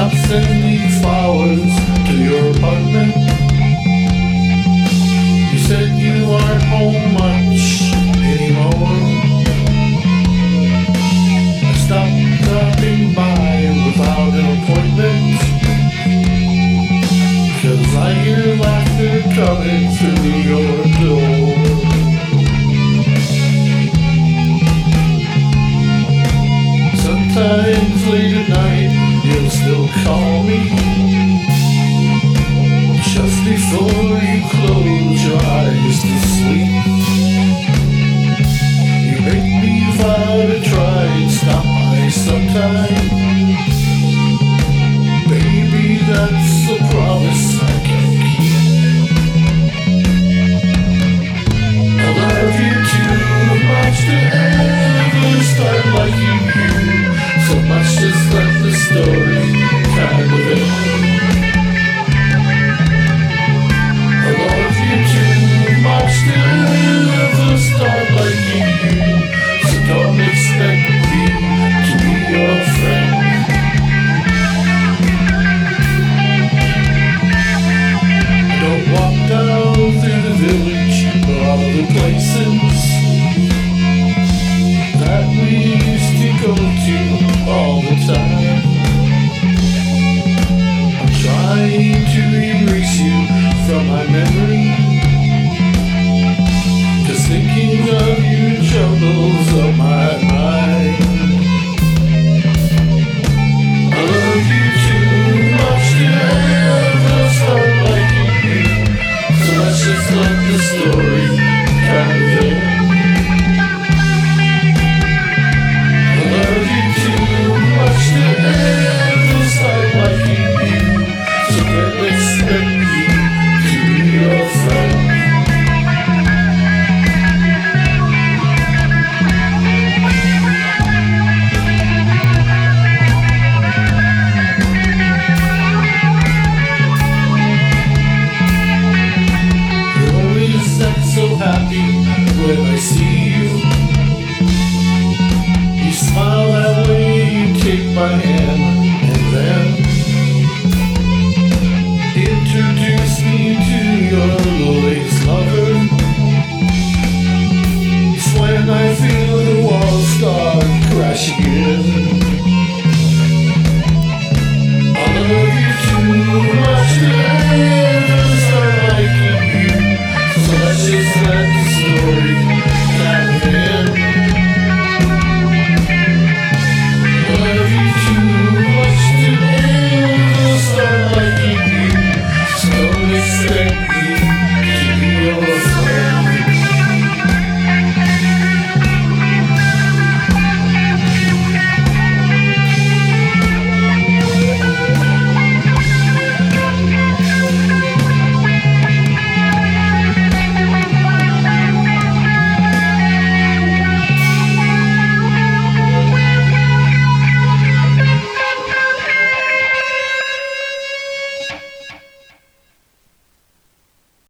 stop sending flowers to your apartment. You said you aren't home. call me just before you close your eyes to sleep. You make me fight to try and stop me sometimes. happy when I see you. You smile that way, you take my hand.